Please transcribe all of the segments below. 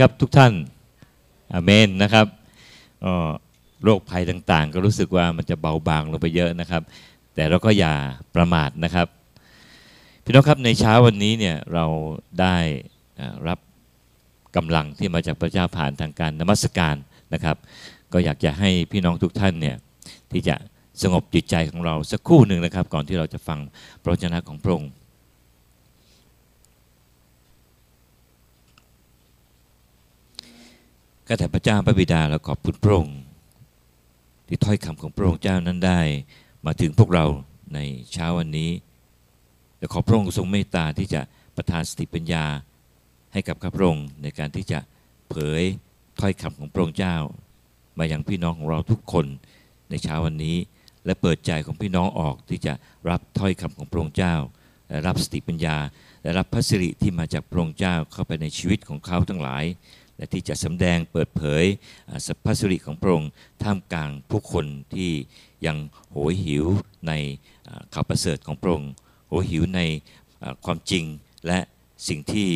ครับทุกท่านอาเมนนะครับโรคภัยต่างๆ ก็รู้สึกว่ามันจะเบาบางลงไปเยอะนะครับ แต่เราก็อย่าประมาทนะครับพี่น้องครับในเช้าวันนี้เนี่ยเราได้รับกำลังที่มาจากพระเจ้าผ่านทางการนมัสการนะครับ ก็อยากจะให้พี่น้องทุกท่านเนี่ยที่จะสงบจิตใจของเราสักครู่หนึ่งนะครับ ก่อนที่เราจะฟังพระวจนะของพระองค์ ข้าแต่พระเจ้าพระบิดาเราขอบคุณพระองค์ที่ถ้อยคำของพระองค์เจ้านั้นได้ มาถึงพวกเราในเช้าวันนี้และขอพระองค์ทรงเมตตาที่จะประทานสติปัญญาให้กับข้าพระองค์ในการที่จะเผยถ้อยคำของพระองค์เจ้า มายังพี่น้องของเราทุกคนในเช้าวันนี้ และเปิดใจของพี่น้องออกที่จะรับถ้อยคำของพระองค์เจ้าและรับสติปัญญาและรับพระสิริที่มาจากพระองค์เจ้าเข้าไปในชีวิตของเขาทั้งหลาย และที่จะสำแดงเปิดเผยสัพพสิริของพระองค์ท่ามกลางผู้คนที่ยังโหยหิวในข่าวประเสริฐของพระองค์โหยหิวในความจริงและสิ่งที่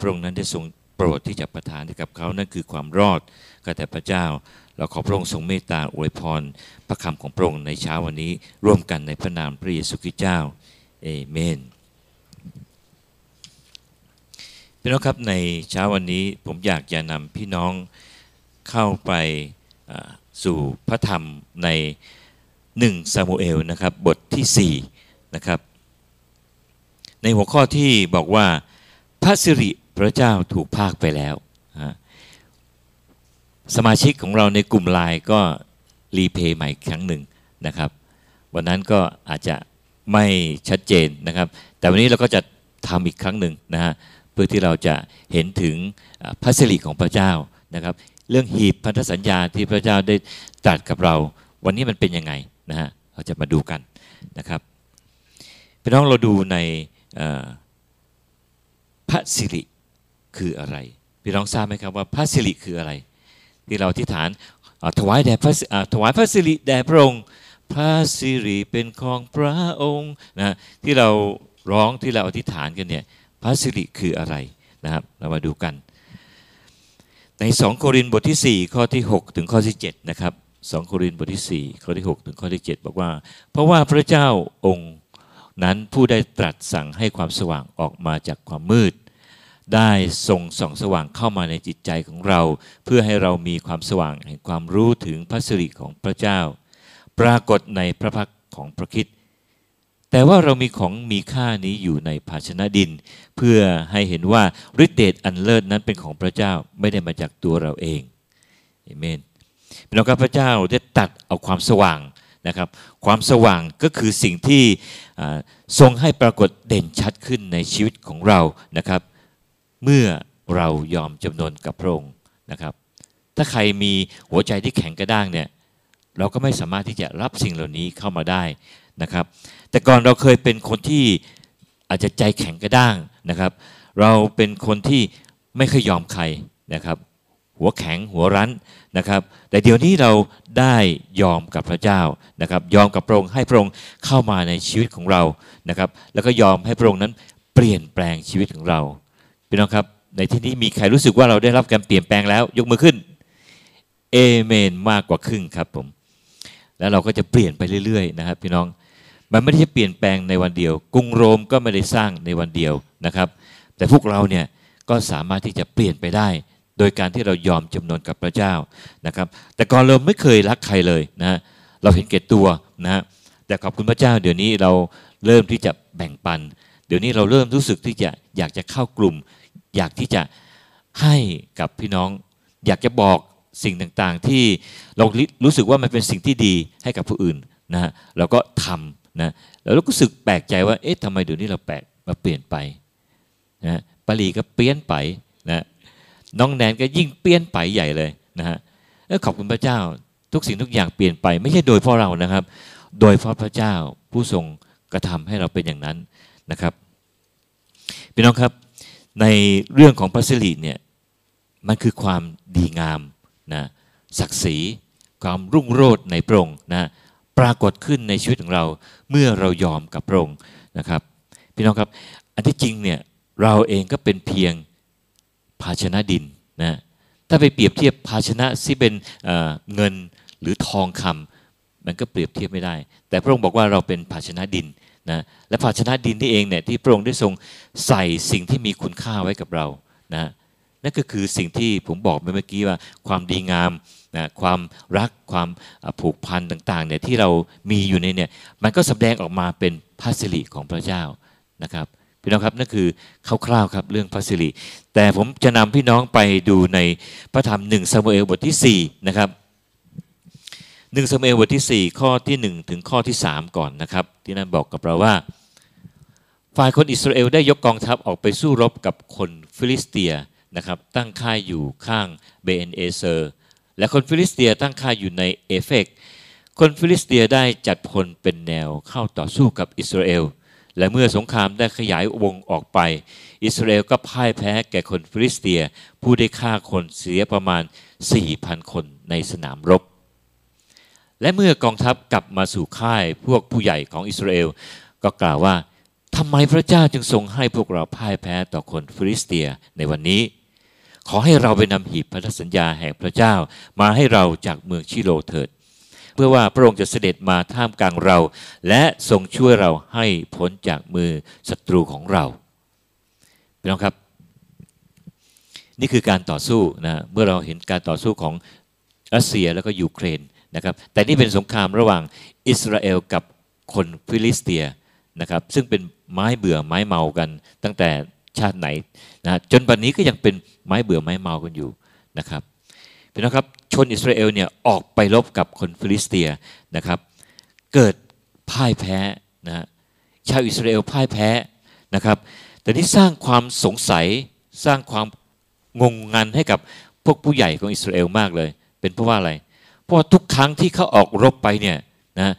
พระองค์นั้นได้ทรงโปรดที่จะประทานให้กับเขานั่นคือความรอดก็แต่พระเจ้า เราขอพระองค์ทรงเมตตาอวยพร พระคำของพระองค์ในเช้าวันนี้ร่วมกันในพระนามพระเยซูคริสต์เจ้าเอเมน พี่น้องครับในเช้าวันนี้ผมอยากจะนำพี่น้องเข้าไปสู่พระธรรมในหนึ่งซามูเอลนะครับบทที่4นะครับในหัวข้อที่บอกว่าพระสิริพระเจ้าถูกพากไปแล้ว สมาชิกของเราในกลุ่มไลน์ก็รีเพย์ใหม่อีกครั้งหนึ่งนะครับ วันนั้นก็อาจจะไม่ชัดเจนนะครับ แต่วันนี้เราก็จะทำอีกครั้งหนึ่งนะฮะ พื่อที่เราจะเห็นถึงพระสิริของพระเจ้านะครับ เรื่องหีบพันธสัญญาที่พระเจ้าได้ตรัสกับเรา วันนี้มันเป็นยังไงนะฮะเราจะมาดูกันนะครับพี่น้องเราดูในพระสิริคืออะไรพี่น้องทราบไหมครับว่าพระสิริคืออะไร ที่เราอธิษฐานถวายแด่พระถวายพระสิริแด่พระองค์พระสิริเป็นของพระองค์นะที่เราร้องที่เราอธิษฐานกันเนี่ย พระสิริคืออะไรนะครับ เรามาดูกัน ใน 2 โครินธ์บทที่ 4 ข้อที่ 6 ถึงข้อที่7นะครับ2โครินธ์บทที่ 4 ข้อที่ 6 ถึงข้อที่ 7 บอกว่า เพราะว่าพระเจ้าองค์นั้นผู้ได้ตรัสสั่งให้ความสว่างออกมาจากความมืด ได้ทรงส่องสว่างเข้ามาในจิตใจของเรา เพื่อให้เรามีความสว่างแห่งความรู้ถึงพระสิริของพระเจ้า ปรากฏในพระพักของพระคิด แต่ว่าเรามีของมีค่านี้อยู่ในภาชนะดิน เพื่อให้เห็นว่าฤทธิเดชอันเลิศนั้นเป็นของพระเจ้าไม่ได้มาจากตัวเราเองเอเมนพี่น้องครับพระเจ้าได้ตัดเอาความสว่างนะครับ ความสว่างก็คือสิ่งที่อ่าทรงให้ปรากฏเด่นชัดขึ้นในชีวิตของเรานะครับ เมื่อเรายอมจำนนกับพระองค์นะครับ ถ้าใครมีหัวใจที่แข็งกระด้างเนี่ยเราก็ไม่สามารถที่จะรับสิ่งเหล่านี้เข้ามาได้นะครับ แต่ก่อนเราเคยเป็นคนที่อาจจะใจแข็งกระด้างนะครับ เราเป็นคนที่ไม่เคยยอมใครนะครับ หัวแข็งหัวรั้นนะครับ แต่เดี๋ยวนี้เราได้ยอมกับพระเจ้านะครับ ยอมกับพระองค์ให้พระองค์เข้ามาในชีวิตของเรานะครับ แล้วก็ยอมให้พระองค์นั้นเปลี่ยนแปลงชีวิตของเราพี่น้องครับในที่นี้มีใครรู้สึกว่าเราได้รับการเปลี่ยนแปลงแล้ว ยกมือขึ้นเอเมนมากกว่าครึ่งครับผม แล้วเราก็จะเปลี่ยนไปเรื่อยๆนะครับ พี่น้อง มันไม่ได้เปลี่ยนแปลงในวันเดียว กรุงโรมก็ไม่ได้สร้างในวันเดียวนะครับ แต่พวกเราเนี่ยก็สามารถที่จะเปลี่ยนไปได้ โดยการที่เรายอมจำนนกับพระเจ้านะครับ แต่ก่อนเราไม่เคยรักใครเลยนะฮะเราเห็นแก่ตัวนะฮะแต่ขอบคุณพระเจ้า เดี๋ยวนี้เราเริ่มที่จะแบ่งปัน เดี๋ยวนี้เราเริ่มรู้สึกที่จะอยากจะเข้ากลุ่ม อยากที่จะให้กับพี่น้อง อยากจะบอกสิ่งต่างๆ ที่เรารู้สึกว่ามันเป็นสิ่งที่ดีให้กับผู้อื่นนะฮะเราก็ทำ นะแล้วเราก็รู้สึกแปลกใจว่าเอ๊ะทำไมเดี๋ยวนี้เราแปลกมาเปลี่ยนไปนะปารีก็เปลี่ยนไปนะน้องแนนก็ยิ่งเปลี่ยนไปใหญ่เลยนะฮะแล้วขอบคุณพระเจ้าทุกสิ่งทุกอย่างเปลี่ยนไป ไม่ใช่โดยเพราะเรานะครับ โดยเพราะพระเจ้าผู้ทรงกระทำให้เราเป็นอย่างนั้นนะครับพี่น้องครับในเรื่องของพระสิริเนี่ยมันคือความดีงามนะศักดิ์ศรีความรุ่งโรจน์ในพระองค์นะ ปรากฏขึ้นในชีวิตของเราเมื่อเรายอมกับพระองค์นะครับ พี่น้องครับอันที่จริงเนี่ยเราเองก็เป็นเพียงภาชนะดินนะถ้าไปเปรียบเทียบภาชนะที่เป็นเเงินหรือทองคำมันก็เปรียบเทียบไม่ได้ แต่พระองค์บอกว่าเราเป็นภาชนะดินนะและภาชนะดินที่เองเนี่ยที่พระองค์ได้ทรงใส่สิ่งที่มีคุณค่าไว้กับเรานะ นั่นก็คือสิ่งที่ผมบอกไปเมื่อกี้ว่าความดีงามนะความรักความผูกพันต่างๆเนี่ยที่เรามีอยู่ในเนี่ยมันก็แสดงออกมาเป็นพระสิริของพระเจ้านะครับพี่น้องครับนั่นคือคร่าวๆครับเรื่องพระสิริ แต่ผมจะนำพี่น้องไปดูในพระธรรมหนึ่งซามูเอลบทที่4นะครับหนึ่งซามูเอลบทที่ 4 ข้อที่ 1 ถึงข้อที่ 3 ก่อนนะครับ ที่นั่นบอกกับเราว่า ฝ่ายคนอิสราเอลได้ยกกองทัพออกไปสู้รบกับคนฟิลิสเตีย นะครับตั้งค่ายอยู่ข้างเบนเอเซอร์และคนฟิลิสเตียตั้งค่ายอยู่ในเอเฟกคนฟิลิสเตียได้จัดพลเป็นแนวเข้าต่อสู้กับอิสราเอล และเมื่อสงครามได้ขยายวงออกไป อิสราเอลก็พ่ายแพ้แก่คนฟิลิสเตีย ผู้ได้ฆ่าคนเสียประมาณ 4,000 คนในสนามรบ และเมื่อกองทัพกลับมาสู่ค่ายพวกผู้ใหญ่ของอิสราเอล ก็กล่าวว่าทำไมพระเจ้าจึงทรงให้พวกเราพ่ายแพ้ต่อคนฟิลิสเตียในวันนี้ ขอให้เราไปนำหีบพันธสัญญาแห่งพระเจ้า มาให้เราจากเมืองชิโลเถิด เพื่อว่าพระองค์จะเสด็จมาท่ามกลางเรา และทรงช่วยเราให้พ้นจากมือศัตรูของเราพี่น้องครับ นี่คือการต่อสู้นะเมื่อเราเห็นการต่อสู้ของรัสเซียแล้วก็ยูเครนนะครับ แต่นี่เป็นสงครามระหว่างอิสราเอลกับคนฟิลิสเตียนะครับ ซึ่งเป็นไม้เบื่อไม้เมากันตั้งแต่ชาติไหน นะจนบัดนี้ก็ยังเป็นไม้เบื่อไม้เมากันอยู่นะครับพี่น้องครับชนอิสราเอลเนี่ยออกไปรบกับคนฟิลิสเตียนะครับ เกิดพ่ายแพ้นะชาวอิสราเอลพ่ายแพ้นะครับ แต่นี้สร้างความสงสัยสร้างความงงงันให้กับพวกผู้ใหญ่ของอิสราเอลมากเลย เป็นเพราะว่าอะไร เพราะว่าทุกครั้งที่เขาออกรบไปเนี่ยนะ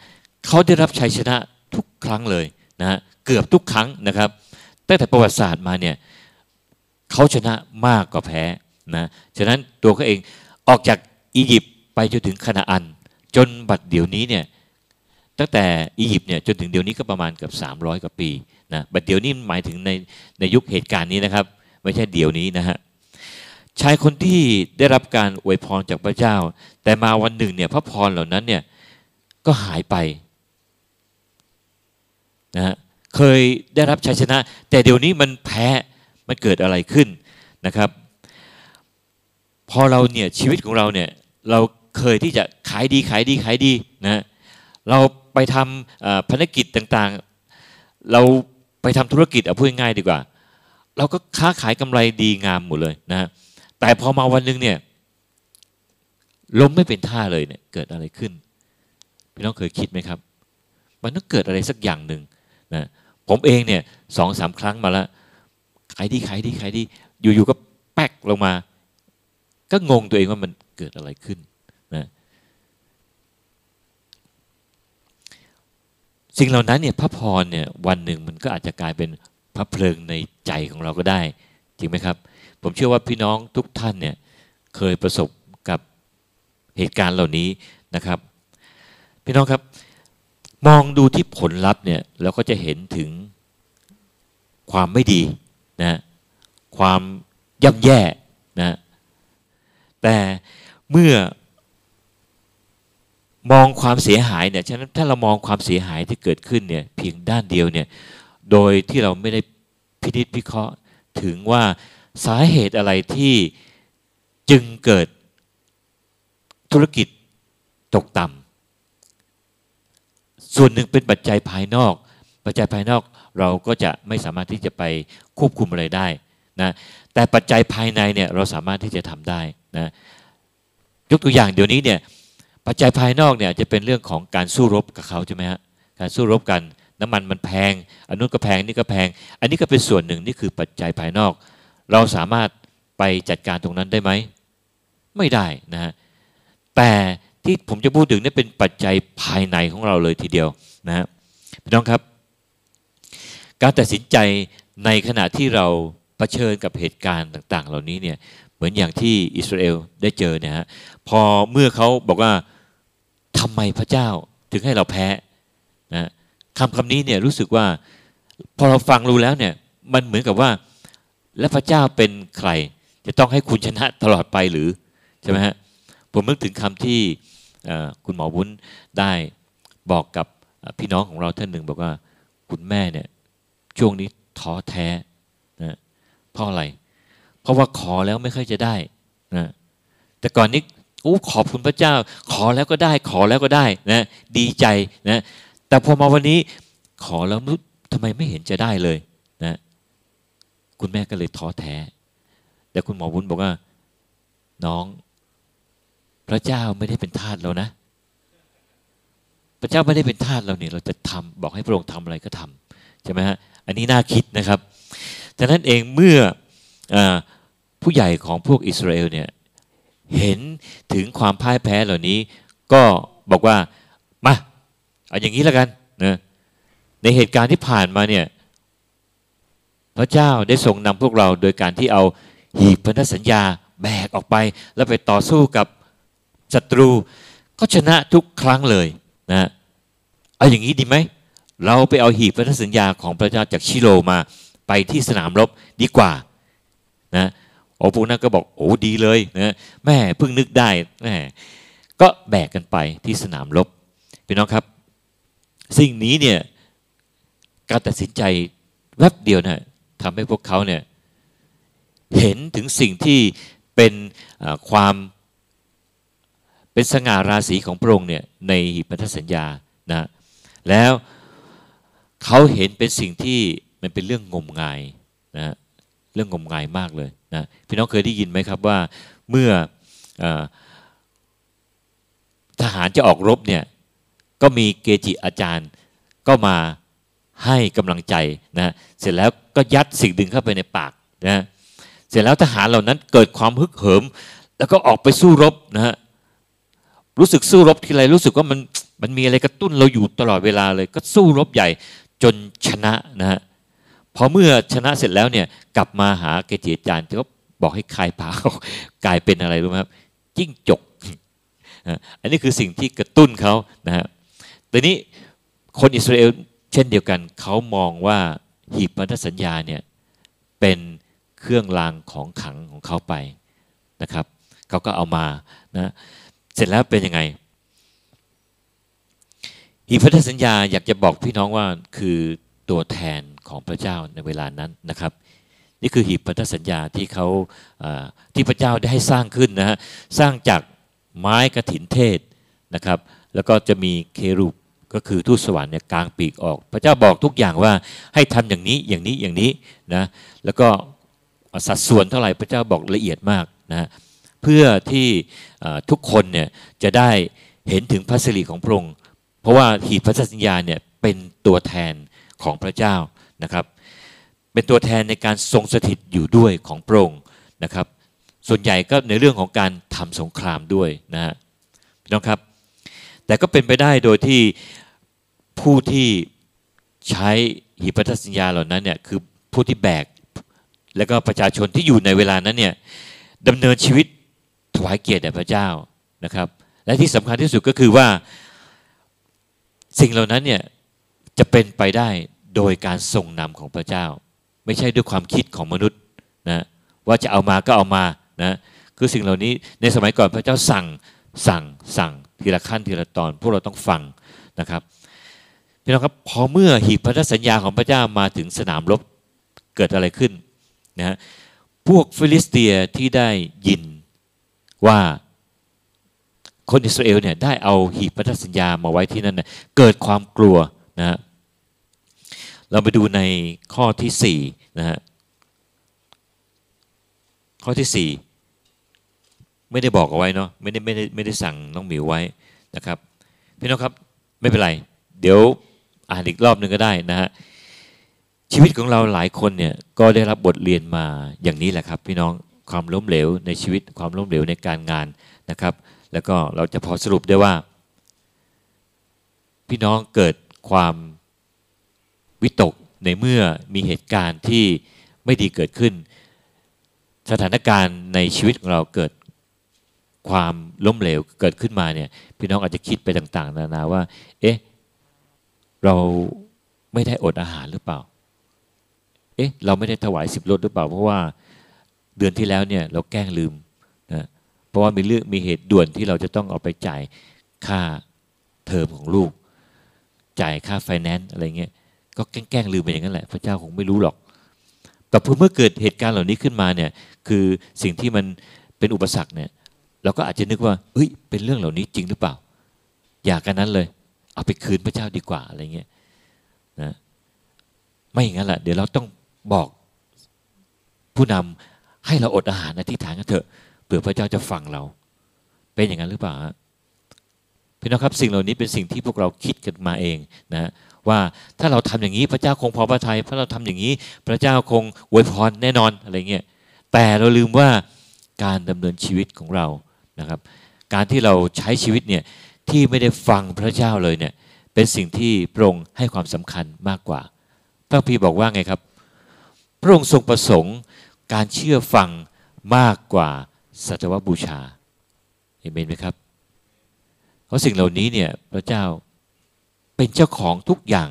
เขาได้รับชัยชนะทุกครั้งเลยนะเกือบทุกครั้งนะครับตั้งแต่ประวัติศาสตร์มาเนี่ย เขาชนะมากกว่าแพ้นะฉะนั้นตัวเขาเองออกจากอียิปต์ไปจนถึงคานาอัน จนบัดเดี๋ยวนี้เนี่ยตั้งแต่อียิปต์เนี่ยจนถึงเดี๋ยวนี้ก็ประมาณเกือบ300 กว่าปีนะบัดเดี๋ยวนี้หมายถึงในในยุคเหตุการณ์นี้นะครับ ไม่ใช่เดี๋ยวนี้นะฮะชายคนที่ได้รับการอวยพรจากพระเจ้า แต่มาวันหนึ่งเนี่ยพระพรเหล่านั้นเนี่ยก็หายไปนะฮะเคยได้รับชัยชนะ แต่เดี๋ยวนี้มันแพ้ มันเกิดอะไรขึ้นนะครับ พอเราเนี่ยชีวิตของเราเนี่ยเราเคยที่จะขายดีขายดีขายดีนะเราไปทำภารกิจต่างๆ เราไปทำธุรกิจเอาพูดง่ายดีกว่า เราก็ค้าขายกำไรดีงามหมดเลยนะแต่พอมาวันหนึ่งเนี่ยล้มไม่เป็นท่าเลยเนี่ยเกิดอะไรขึ้นพี่น้องเคยคิดไหมครับ มันต้องเกิดอะไรสักอย่างหนึ่งนะผมเองเนี่ยสองสามครั้งมาแล้วายดีขายดีขายดี อยู่ๆก็แป๊กลงมา ก็งงตัวเองว่ามันเกิดอะไรขึ้นนะสิ่งเหล่านั้นเนี่ยพระพรเนี่ยวันหนึ่งมันก็อาจจะกลายเป็นพระเพลิงในใจของเราก็ได้ จริงไหมครับ ผมเชื่อว่าพี่น้องทุกท่านเนี่ยเคยประสบกับเหตุการณ์เหล่านี้นะครับ พี่น้องครับมองดูที่ผลลัพธ์เนี่ยเราก็จะเห็นถึงความไม่ดี นะความย่ำแย่นะแต่เมื่อมองความเสียหายเนี่ยฉะนั้นถ้าเรามองความเสียหายที่เกิดขึ้นเนี่ยเพียงด้านเดียวเนี่ยโดยที่เราไม่ได้พินิจพิเคราะห์ถึงว่าสาเหตุอะไรที่จึงเกิดธุรกิจตกต่ำส่วนหนึ่งเป็นปัจจัยภายนอก ปัจจัยภายนอก เราก็จะไม่สามารถที่จะไปควบคุมอะไรได้นะแต่ปัจจัยภายในเนี่ยเราสามารถที่จะทำได้นะยกตัวอย่างเดี๋ยวนี้เนี่ยปัจจัยภายนอกเนี่ยจะเป็นเรื่องของการสู้รบกับเขาใช่ไหมฮะการสู้รบกันน้ำมันมันแพง อันนู้นก็แพงนี่ก็แพง อันนี้ก็เป็นส่วนหนึ่งนี่คือปัจจัยภายนอก เราสามารถไปจัดการตรงนั้นได้ไหมไม่ได้นะฮะแต่ที่ผมจะพูดถึงนี่เป็นปัจจัยภายในของเราเลยทีเดียวนะฮะพี่น้องครับ การตัดสินใจในขณะที่เราเผชิญกับเหตุการณ์ต่าง ๆ เหล่านี้เนี่ยเหมือนอย่างที่อิสราเอลได้เจอเนี่ยฮะพอเมื่อเขาบอกว่าทำไมพระเจ้าถึงให้เราแพ้นะคำคำนี้เนี่ยรู้สึกว่าพอเราฟังรู้แล้วเนี่ยมันเหมือนกับว่า และพระเจ้าเป็นใคร จะต้องให้คุณชนะตลอดไปหรือใช่ไหมฮะผมนึกถึงคำที่คุณหมอวุ้นได้บอกกับพี่น้องของเราท่านหนึ่งบอกว่าคุณแม่เนี่ย ช่วงนี้ท้อแท้นะเพราะอะไร เพราะว่าขอแล้วไม่ค่อยจะได้นะแต่ก่อนนี้อู้ขอบคุณพระเจ้า ขอแล้วก็ได้ ขอแล้วก็ได้นะดีใจนะแต่พอมาวันนี้ขอแล้วนุทำไมไม่เห็นจะได้เลยนะคุณแม่ก็เลยท้อแท้ แต่คุณหมอวุ้นบอกว่า น้อง พระเจ้าไม่ได้เป็นทาสเรานะ พระเจ้าไม่ได้เป็นทาสเราเนี่ยเราจะทำบอกให้พระองค์ทำอะไรก็ทำใช่ไหมฮะ อันนี้น่าคิดนะครับดังนั้นเองเมื่ออผู้ใหญ่ของพวกอิสราเอลเนี่ยเห็นถึงความพ่ายแพ้เหล่านี้ ก็บอกว่ามาเอาอย่างนี้แล้วกันนะในเหตุการณ์ที่ผ่านมาเนี่ยพระเจ้าได้ทรงนำพวกเราโดยการที่เอาหีบพันธสัญญาแบกออกไป แล้วไปต่อสู้กับศัตรู ก็ชนะทุกครั้งเลยนะเอาอย่างนี้ดีไหม เราไปเอาหีบพันธสัญญาของพระเจ้าจากชิโลมาไปที่สนามรบดีกว่านะโอ้พวกนั้นก็บอกโอ้ดีเลยนะแม่เพิ่งนึกได้แม่ก็แบกกันไปที่สนามรบพี่น้องครับ สิ่งนี้เนี่ยการตัดสินใจแวบเดียวนะทำให้พวกเขาเนี่ยเห็นถึงสิ่งที่เป็นความเป็นสง่าราศีของพระองค์เนี่ยในหิพันธสัญญานะแล้ว เขาเห็นเป็นสิ่งที่มันเป็นเรื่องงมงายนะเรื่องงมงายมากเลยนะพี่น้องเคยได้ยินไหมครับว่าเมื่ออทหารจะออกรบเนี่ยก็มีเกจิอาจารย์ก็มาให้กำลังใจนะเสร็จแล้วก็ยัดสิ่งดึงเข้าไปในปากนะเสร็จแล้วทหารเหล่านั้นเกิดความฮึกเหิม แล้วก็ออกไปสู้รบนะฮะรู้สึกสู้รบทีไรรู้สึกว่ามันมันมีอะไรกระตุ้นเราอยู่ตลอดเวลาเลย ก็สู้รบใหญ่ จนชนะนะฮะพอเมื่อชนะเสร็จแล้วเนี่ยกลับมาหาเกจิอาจารย์ก็บอกให้คลายผากลายเป็นอะไรรู้ไหมครับจิ้งจก อันนี้คือสิ่งที่กระตุ้นเขานะฮะแต่นี้คนอิสราเอลเช่นเดียวกันเขามองว่าหีบพันธสัญญาเนี่ยเป็นเครื่องรางของขังของเขาไปนะครับเขาก็เอามานะเสร็จแล้วเป็นยังไง หีบพันธสัญญาอยากจะบอกพี่น้องว่าคือตัวแทนของพระเจ้าในเวลานั้นนะครับ นี่คือหีบพันธสัญญาที่เขาที่พระเจ้าได้ให้สร้างขึ้นนะฮะสร้างจากไม้กระถินเทศนะครับ แล้วก็จะมีเครูปก็คือทูตสวรรค์เนี่ยกลางปีกออก พระเจ้าบอกทุกอย่างว่าให้ทำอย่างนี้อย่างนี้อย่างนี้นะแล้วก็สัดส่วนเท่าไหร่พระเจ้าบอกละเอียดมากนะเพื่อที่ทุกคนเนี่ยจะได้เห็นถึงพระสิริของพระองค์ เพราะว่าหีบพระสัญญาเนี่ยเป็นตัวแทนของพระเจ้านะครับ เป็นตัวแทนในการทรงสถิตอยู่ด้วยของพระองค์นะครับ ส่วนใหญ่ก็ในเรื่องของการทำสงครามด้วยนะฮะพี่น้องครับ แต่ก็เป็นไปได้โดยที่ผู้ที่ใช้หีบพันธสัญญาเหล่านั้นเนี่ยคือผู้ที่แบก แล้วก็ประชาชนที่อยู่ในเวลานั้นเนี่ยดำเนินชีวิตถวายเกียรติแด่พระเจ้านะครับ และที่สำคัญที่สุดก็คือว่า สิ่งเหล่านั้นเนี่ยจะเป็นไปได้โดยการทรงนำของพระเจ้า ไม่ใช่ด้วยความคิดของมนุษย์นะว่าจะเอามาก็เอามานะคือสิ่งเหล่านี้ในสมัยก่อนพระเจ้าสั่งสั่งสั่งทีละขั้นทีละตอน พวกเราต้องฟังนะครับพี่น้องครับพอเมื่อหีบพันธสัญญาของพระเจ้ามาถึงสนามรบเกิดอะไรขึ้นนะพวกฟิลิสเตียที่ได้ยินว่า คนอิสราเอลเนี่ยได้เอาหีบพันธสัญญามาไว้ที่นั่นนะเกิดความกลัวนะเราไปดูในข้อที่สี่นะฮะข้อที่สี่ไม่ได้บอกเอาไว้เนาะไม่ได้ไม่ได้ไม่ได้สั่งน้องหมิวไว้นะครับพี่น้องครับไม่เป็นไร เดี๋ยวอ่านอีกรอบหนึ่งก็ได้นะฮะชีวิตของเราหลายคนเนี่ยก็ได้รับบทเรียนมาอย่างนี้แหละครับ พี่น้องความล้มเหลวในชีวิตความล้มเหลวในการงานนะครับ แล้วก็เราจะพอสรุปได้ว่า พี่น้องเกิดความวิตกในเมื่อมีเหตุการณ์ที่ไม่ดีเกิดขึ้น สถานการณ์ในชีวิตของเราเกิดความล้มเหลวเกิดขึ้นมาเนี่ย พี่น้องอาจจะคิดไปต่าง ๆ นานาว่า เอ๊ะ เราไม่ได้อดอาหารหรือเปล่า เอ๊ะ เราไม่ได้ถวายสิบรถหรือเปล่า เพราะว่าเดือนที่แล้วเนี่ย เราแกล้งลืม เพราะว่ามีเรื่องมีเหตุด่วนที่เราจะต้องเอาไปจ่ายค่าเทอมของลูก จ่ายค่าไฟแนนซ์อะไรเงี้ยก็แกล้งลืมไปอย่างนั้นแหละ พระเจ้าคงไม่รู้หรอก แต่พอเมื่อเกิดเหตุการณ์เหล่านี้ขึ้นมาเนี่ยคือสิ่งที่มันเป็นอุปสรรคเนี่ยเราก็อาจจะนึกว่าเฮ้ยเป็นเรื่องเหล่านี้จริงหรือเปล่า อยากกันนั้นเลย เอาไปคืนพระเจ้าดีกว่าอะไรเงี้ยนะไม่อย่างนั้นแหละเดี๋ยวเราต้องบอกผู้นำให้เราอดอาหารอธิษฐานกันเถอะ เผื่อพระเจ้าจะฟังเรา เป็นอย่างนั้นหรือเปล่าพี่น้องครับสิ่งเหล่านี้เป็นสิ่งที่พวกเราคิดกันมาเองนะว่าถ้าเราทำอย่างนี้พระเจ้าคงพอพระทัยถ้าเราทำอย่างนี้ พระเจ้าคงอวยพรแน่นอนอะไรเงี้ยแต่เราลืมว่าการดำเนินชีวิตของเรานะครับ การที่เราใช้ชีวิตเนี่ยที่ไม่ได้ฟังพระเจ้าเลยเนี่ยเป็นสิ่งที่พระองค์ให้ความสำคัญมากกว่าพระพีบอกว่าไงครับ พระองค์ทรงประสงค์การเชื่อฟังมากกว่า สัตวบูชาเห็นไหมครับ เพราะสิ่งเหล่านี้เนี่ยพระเจ้าเป็นเจ้าของทุกอย่าง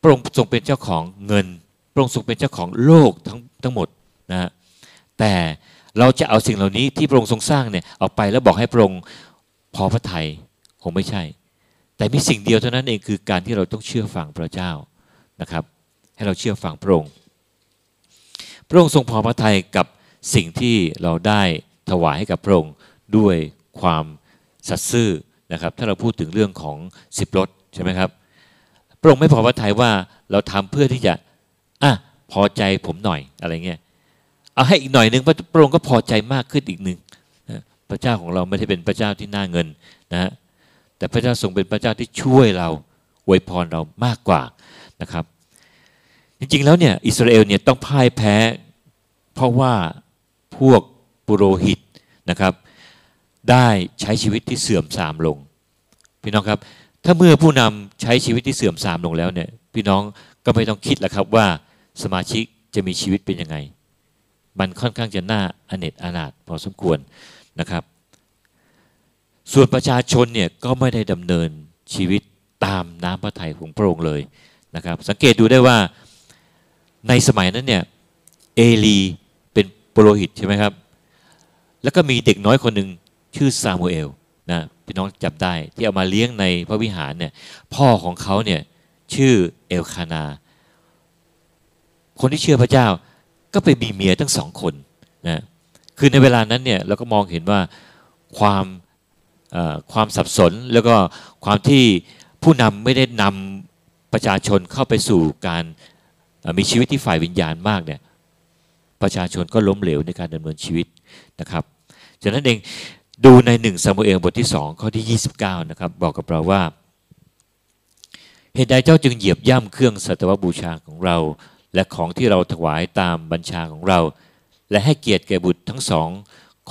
พระองค์ทรงเป็นเจ้าของเงินพระองค์ทรงเป็นเจ้าของโลกทั้งทั้งหมดนะแต่เราจะเอาสิ่งเหล่านี้ที่พระองค์ทรงสร้างเนี่ยเอาไปแล้วบอกให้พระองค์พอพระทัยคงไม่ใช่ แต่มีสิ่งเดียวเท่านั้นเองคือการที่เราต้องเชื่อฟังพระเจ้านะครับ ให้เราเชื่อฟังพระองค์ พระองค์ทรงพอพระทัยกับ สิ่งที่เราได้ถวายให้กับพระองค์ด้วยความสัตย์ซื่อนะครับถ้าเราพูดถึงเรื่องของสิบรถใช่ไหมครับพระองค์ไม่พอพระทัยว่าเราทำเพื่อที่จะอะพอใจผมหน่อยอะไรเงี้ยเอาให้อีกหน่อยหนึ่งพระองค์ก็พอใจมากขึ้นอีกหนึ่งพระเจ้าของเราไม่ได้เป็นพระเจ้าที่น่าเงินนะฮะแต่พระเจ้าทรงเป็นพระเจ้าที่ช่วยเราอวยพรเรามากกว่านะครับ จริงๆแล้วเนี่ยอิสราเอลเนี่ยต้องพ่ายแพ้ เพราะว่า พวกปุโรหิตนะครับ ได้ใช้ชีวิตที่เสื่อมทรามลง พี่น้องครับ ถ้าเมื่อผู้นำใช้ชีวิตที่เสื่อมทรามลงแล้วเนี่ยพี่น้องก็ไม่ต้องคิดแล้วครับว่าสมาชิกจะมีชีวิตเป็นยังไง มันค่อนข้างจะน่าอเนจอนาถพอสมควรนะครับ ส่วนประชาชนเนี่ยก็ไม่ได้ดำเนินชีวิตตามน้ำพระทัยของพระองค์เลยนะครับ สังเกตดูได้ว่าในสมัยนั้นเนี่ยเอลี ปุโรหิตใช่ไหมครับ แล้วก็มีเด็กน้อยคนหนึ่งชื่อซามูเอลนะพี่น้องจับได้ที่เอามาเลี้ยงในพระวิหารเนี่ยพ่อของเขาเนี่ยชื่อเอลคานา คนที่เชื่อพระเจ้าก็ไปมีเมียทั้งสองคนนะคือในเวลานั้นเนี่ยเราก็มองเห็นว่าความความสับสนแล้วก็ความที่ผู้นำไม่ได้นำประชาชนเข้าไปสู่การมีชีวิตที่ฝ่ายวิญญาณมากเนี่ย ประชาชนก็ล้มเหลวในการดำเนินชีวิตนะครับฉะนั้นเองดูในหนึ่งซามูเอลบทที่สองข้อที่ 29 นะครับ บอกกับเราว่า เหตุใดเจ้าจึงเหยียบย่ำเครื่องสัตวบูชาของเรา และของที่เราถวายตามบัญชาของเรา และให้เกียรติแก่บุตรทั้งสอง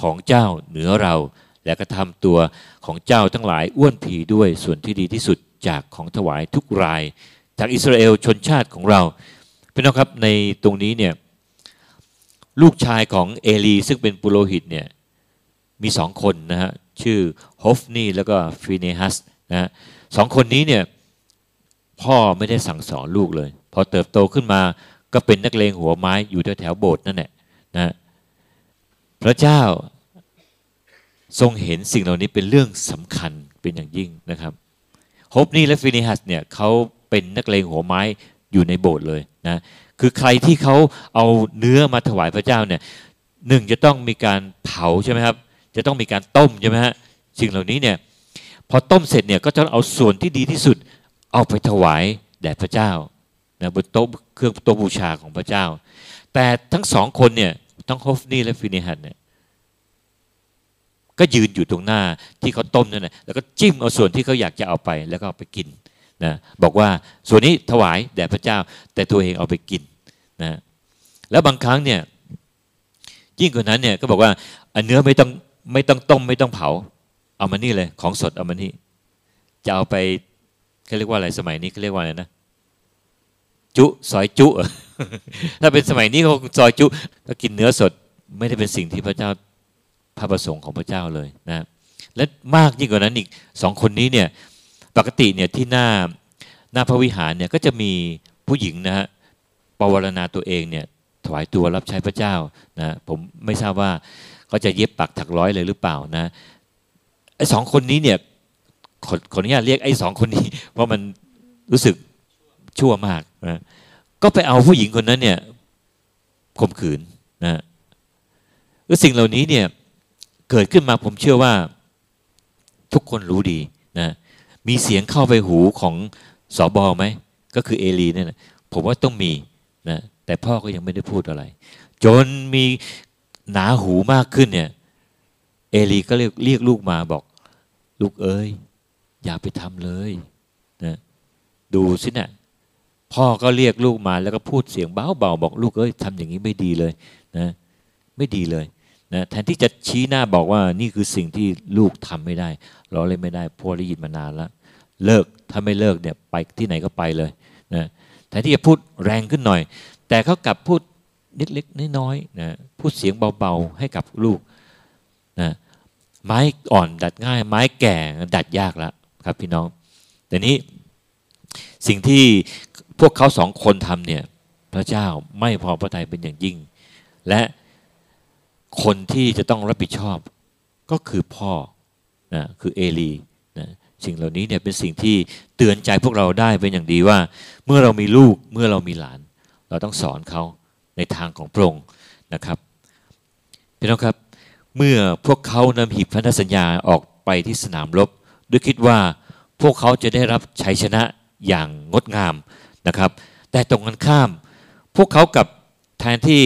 ของเจ้าเหนือเรา และกระทำตัวของเจ้าทั้งหลายอ้วนผีด้วยส่วนที่ดีที่สุดจากของถวายทุกราย จากอิสราเอลชนชาติของเราพี่น้องครับในตรงนี้เนี่ย ลูกชายของเอลีซึ่งเป็นปุโรหิตเนี่ยมีสองคนนะฮะชื่อฮอฟนี่แล้วก็ฟีเนฮัสนะฮะสองคนนี้เนี่ยพ่อไม่ได้สั่งสอนลูกเลย พอเติบโตขึ้นมาก็เป็นนักเลงหัวไม้อยู่แถวแถวโบสถ์นั่นแหละนะพระเจ้าทรงเห็นสิ่งเหล่านี้เป็นเรื่องสำคัญเป็นอย่างยิ่งนะครับฮอฟนี่และฟินิฮัสเนี่ยเขาเป็นนักเลงหัวไม้อยู่ในโบสถ์เลยนะ คือใครที่เขาเอาเนื้อมาถวายพระเจ้าเนี่ยหนึ่งจะต้องมีการเผาใช่ไหมครับ จะต้องมีการต้มใช่ไหมฮะสิ่งเหล่านี้เนี่ยพอต้มเสร็จเนี่ยก็จะเอาส่วนที่ดีที่สุดเอาไปถวายแด่พระเจ้านะบนโต๊ะเครื่องโต๊ะบูชาของพระเจ้า แต่ทั้งสองคนเนี่ยทั้งโฮฟนี่และฟินิฮันเนี่ยก็ยืนอยู่ตรงหน้าที่เขาต้มนั่นแหละแล้วก็จิ้มเอาส่วนที่เขาอยากจะเอาไปแล้วก็เอาไปกินนะบอกว่าส่วนนี้ถวายแด่พระเจ้า แต่ตัวเองเอาไปกิน นะแล้วบางครั้งเนี่ยยิ่งกว่านั้นเนี่ยก็บอกว่าเนื้อไม่ต้องไม่ต้องต้มไม่ต้องเผา เอามานี่เลย ของสดเอามานี่จะเอาไปเขาเรียกว่าอะไรสมัยนี้เขาเรียกว่าอะไรนะจุซอยจุถ้าเป็นสมัยนี้เขาซอยจุก็กินเนื้อสดไม่ได้เป็นสิ่งที่พระเจ้าพระประสงค์ของพระเจ้าเลยนะและมากยิ่งกว่านั้นอีกสองคนนี้เนี่ยปกติเนี่ยที่หน้าหน้าพระวิหารเนี่ยก็จะมีผู้หญิงนะฮะ ปวารณาตัวเองเนี่ยถวายตัวรับใช้พระเจ้านะผมไม่ทราบว่าเขาจะเย็บปักถักร้อยเลยหรือเปล่านะไอ้สองคนนี้เนี่ยขอขออนุญาตเรียกไอ้สองคนนี้เพราะมันรู้สึกชั่วมากนะก็ไปเอาผู้หญิงคนนั้นเนี่ยข่มขืนนะแล้วสิ่งเหล่านี้เนี่ยเกิดขึ้นมาผมเชื่อว่าทุกคนรู้ดีนะมีเสียงเข้าไปหูของสอบอไหมก็คือเอลีเนี่ยนะผมว่าต้องมี นะแต่พ่อก็ยังไม่ได้พูดอะไร จนมีหนาหูมากขึ้นเนี่ย เอลีก็เรียกเรียกลูกมาบอก ลูกเอ้ย อย่าไปทำเลยนะดูสินะ่ะพ่อก็เรียกลูกมาแล้วก็พูดเสียงเบาๆบอกลูกเอ้ยทำอย่างนี้ไม่ดีเลยนะไม่ดีเลยนะแทนที่จะชี้หน้าบอกว่านี่คือสิ่งที่ลูกทำไม่ได้เราเลยไม่ได้พ่อได้ยินมานานแล้ว เลิกถ้าไม่เลิกเนี่ยไปที่ไหนก็ไปเลยนะ แทนที่จะพูดแรงขึ้นหน่อย แต่เขากลับพูดนิดเล็กน้อยๆนะพูดเสียงเบาๆให้กับลูกนะไม้อ่อนดัดง่าย ไม้แก่ดัดยากแล้วครับพี่น้อง แต่นี้สิ่งที่พวกเขาสองคนทำเนี่ยพระเจ้าไม่พอพระทัยเป็นอย่างยิ่ง และคนที่จะต้องรับผิดชอบก็คือพ่อนะคือเอลีนะ สิ่งเหล่านี้เนี่ยเป็นสิ่งที่เตือนใจพวกเราได้เป็นอย่างดีว่า เมื่อเรามีลูกเมื่อเรามีหลาน เราต้องสอนเขาในทางของพระองค์นะครับพี่น้องครับเมื่อพวกเขานำหีบพันธสัญญาออกไปที่สนามรบด้วยคิดว่าพวกเขาจะได้รับชัยชนะอย่างงดงามนะครับ แต่ตรงกันข้าม พวกเขากับแทนที่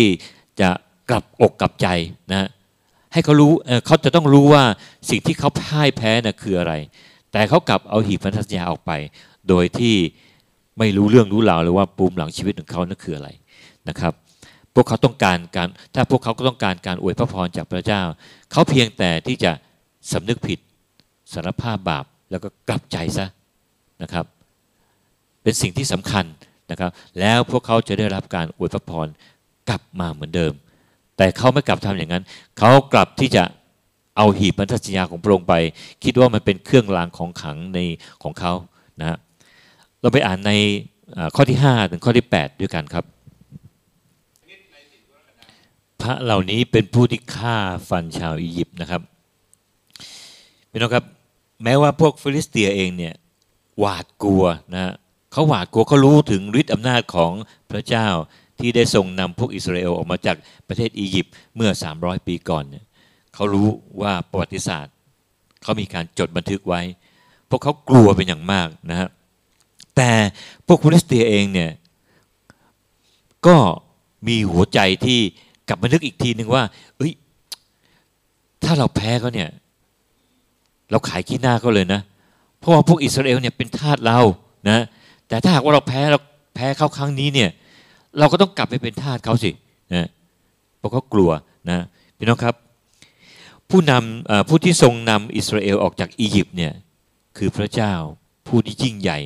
จะกลับอกกลับใจนะให้เขารู้เขาจะต้องรู้ว่าสิ่งที่เขาพ่ายแพ้น่ะคืออะไร แต่เขากลับเอาหีบพันธสัญญาออกไป โดยที่ไม่รู้เรื่องรู้ราวเลยว่าปูมหลังชีวิตของเขานั่นคืออะไรนะครับ พวกเขาต้องการการถ้าพวกเขาก็ต้องการการอวยพระพรจากพระเจ้า เขาเพียงแต่ที่จะสำนึกผิดสารภาพบาปแล้วก็กลับใจซะนะครับ เป็นสิ่งที่สำคัญนะครับ แล้วพวกเขาจะได้รับการอวยพระพรกลับมาเหมือนเดิม แต่เขาไม่กลับทำอย่างนั้น เขากลับที่จะ เอาหีบพันธสัญญาของพระองค์ไป คิดว่ามันเป็นเครื่องรางของขังในของเขานะเราไปอ่านในข้อที่ 5 ถึงข้อที่ 8 ด้วยกันครับ พระเหล่านี้เป็นผู้ที่ฆ่าฟันชาวอียิปต์นะครับพี่น้องครับแม้ว่าพวกฟิลิสเตียเองเนี่ยหวาดกลัวนะเขาหวาดกลัวเขารู้ถึงฤทธิ์อำนาจของพระเจ้าที่ได้ทรงนำพวกอิสราเอลออกมาจากประเทศอียิปต์เมื่อ 300 ปีก่อนเนี่ย เขารู้ว่าประวัติศาสตร์เขามีการจดบันทึกไว้ พวกเขากลัวเป็นอย่างมากนะฮะแต่พวกคริสเตียเองเนี่ยก็มีหัวใจที่กลับมานึกอีกทีหนึ่งว่าเอ้ยถ้าเราแพ้เขาเนี่ย เราขายขี้หน้าเขาเลยนะ เพราะว่าพวกอิสราเอลเนี่ยเป็นทาสเรานะแต่ถ้าหากว่าเราแพ้เราแพ้เขาครั้งนี้เนี่ย เราก็ต้องกลับไปเป็นทาสเขาสินะเพราะเขากลัวนะพี่น้องครับ ผู้นำผู้ที่ทรงนำอิสราเอลออกจากอียิปต์เนี่ยคือพระเจ้าผู้ที่ยิ่งใหญ่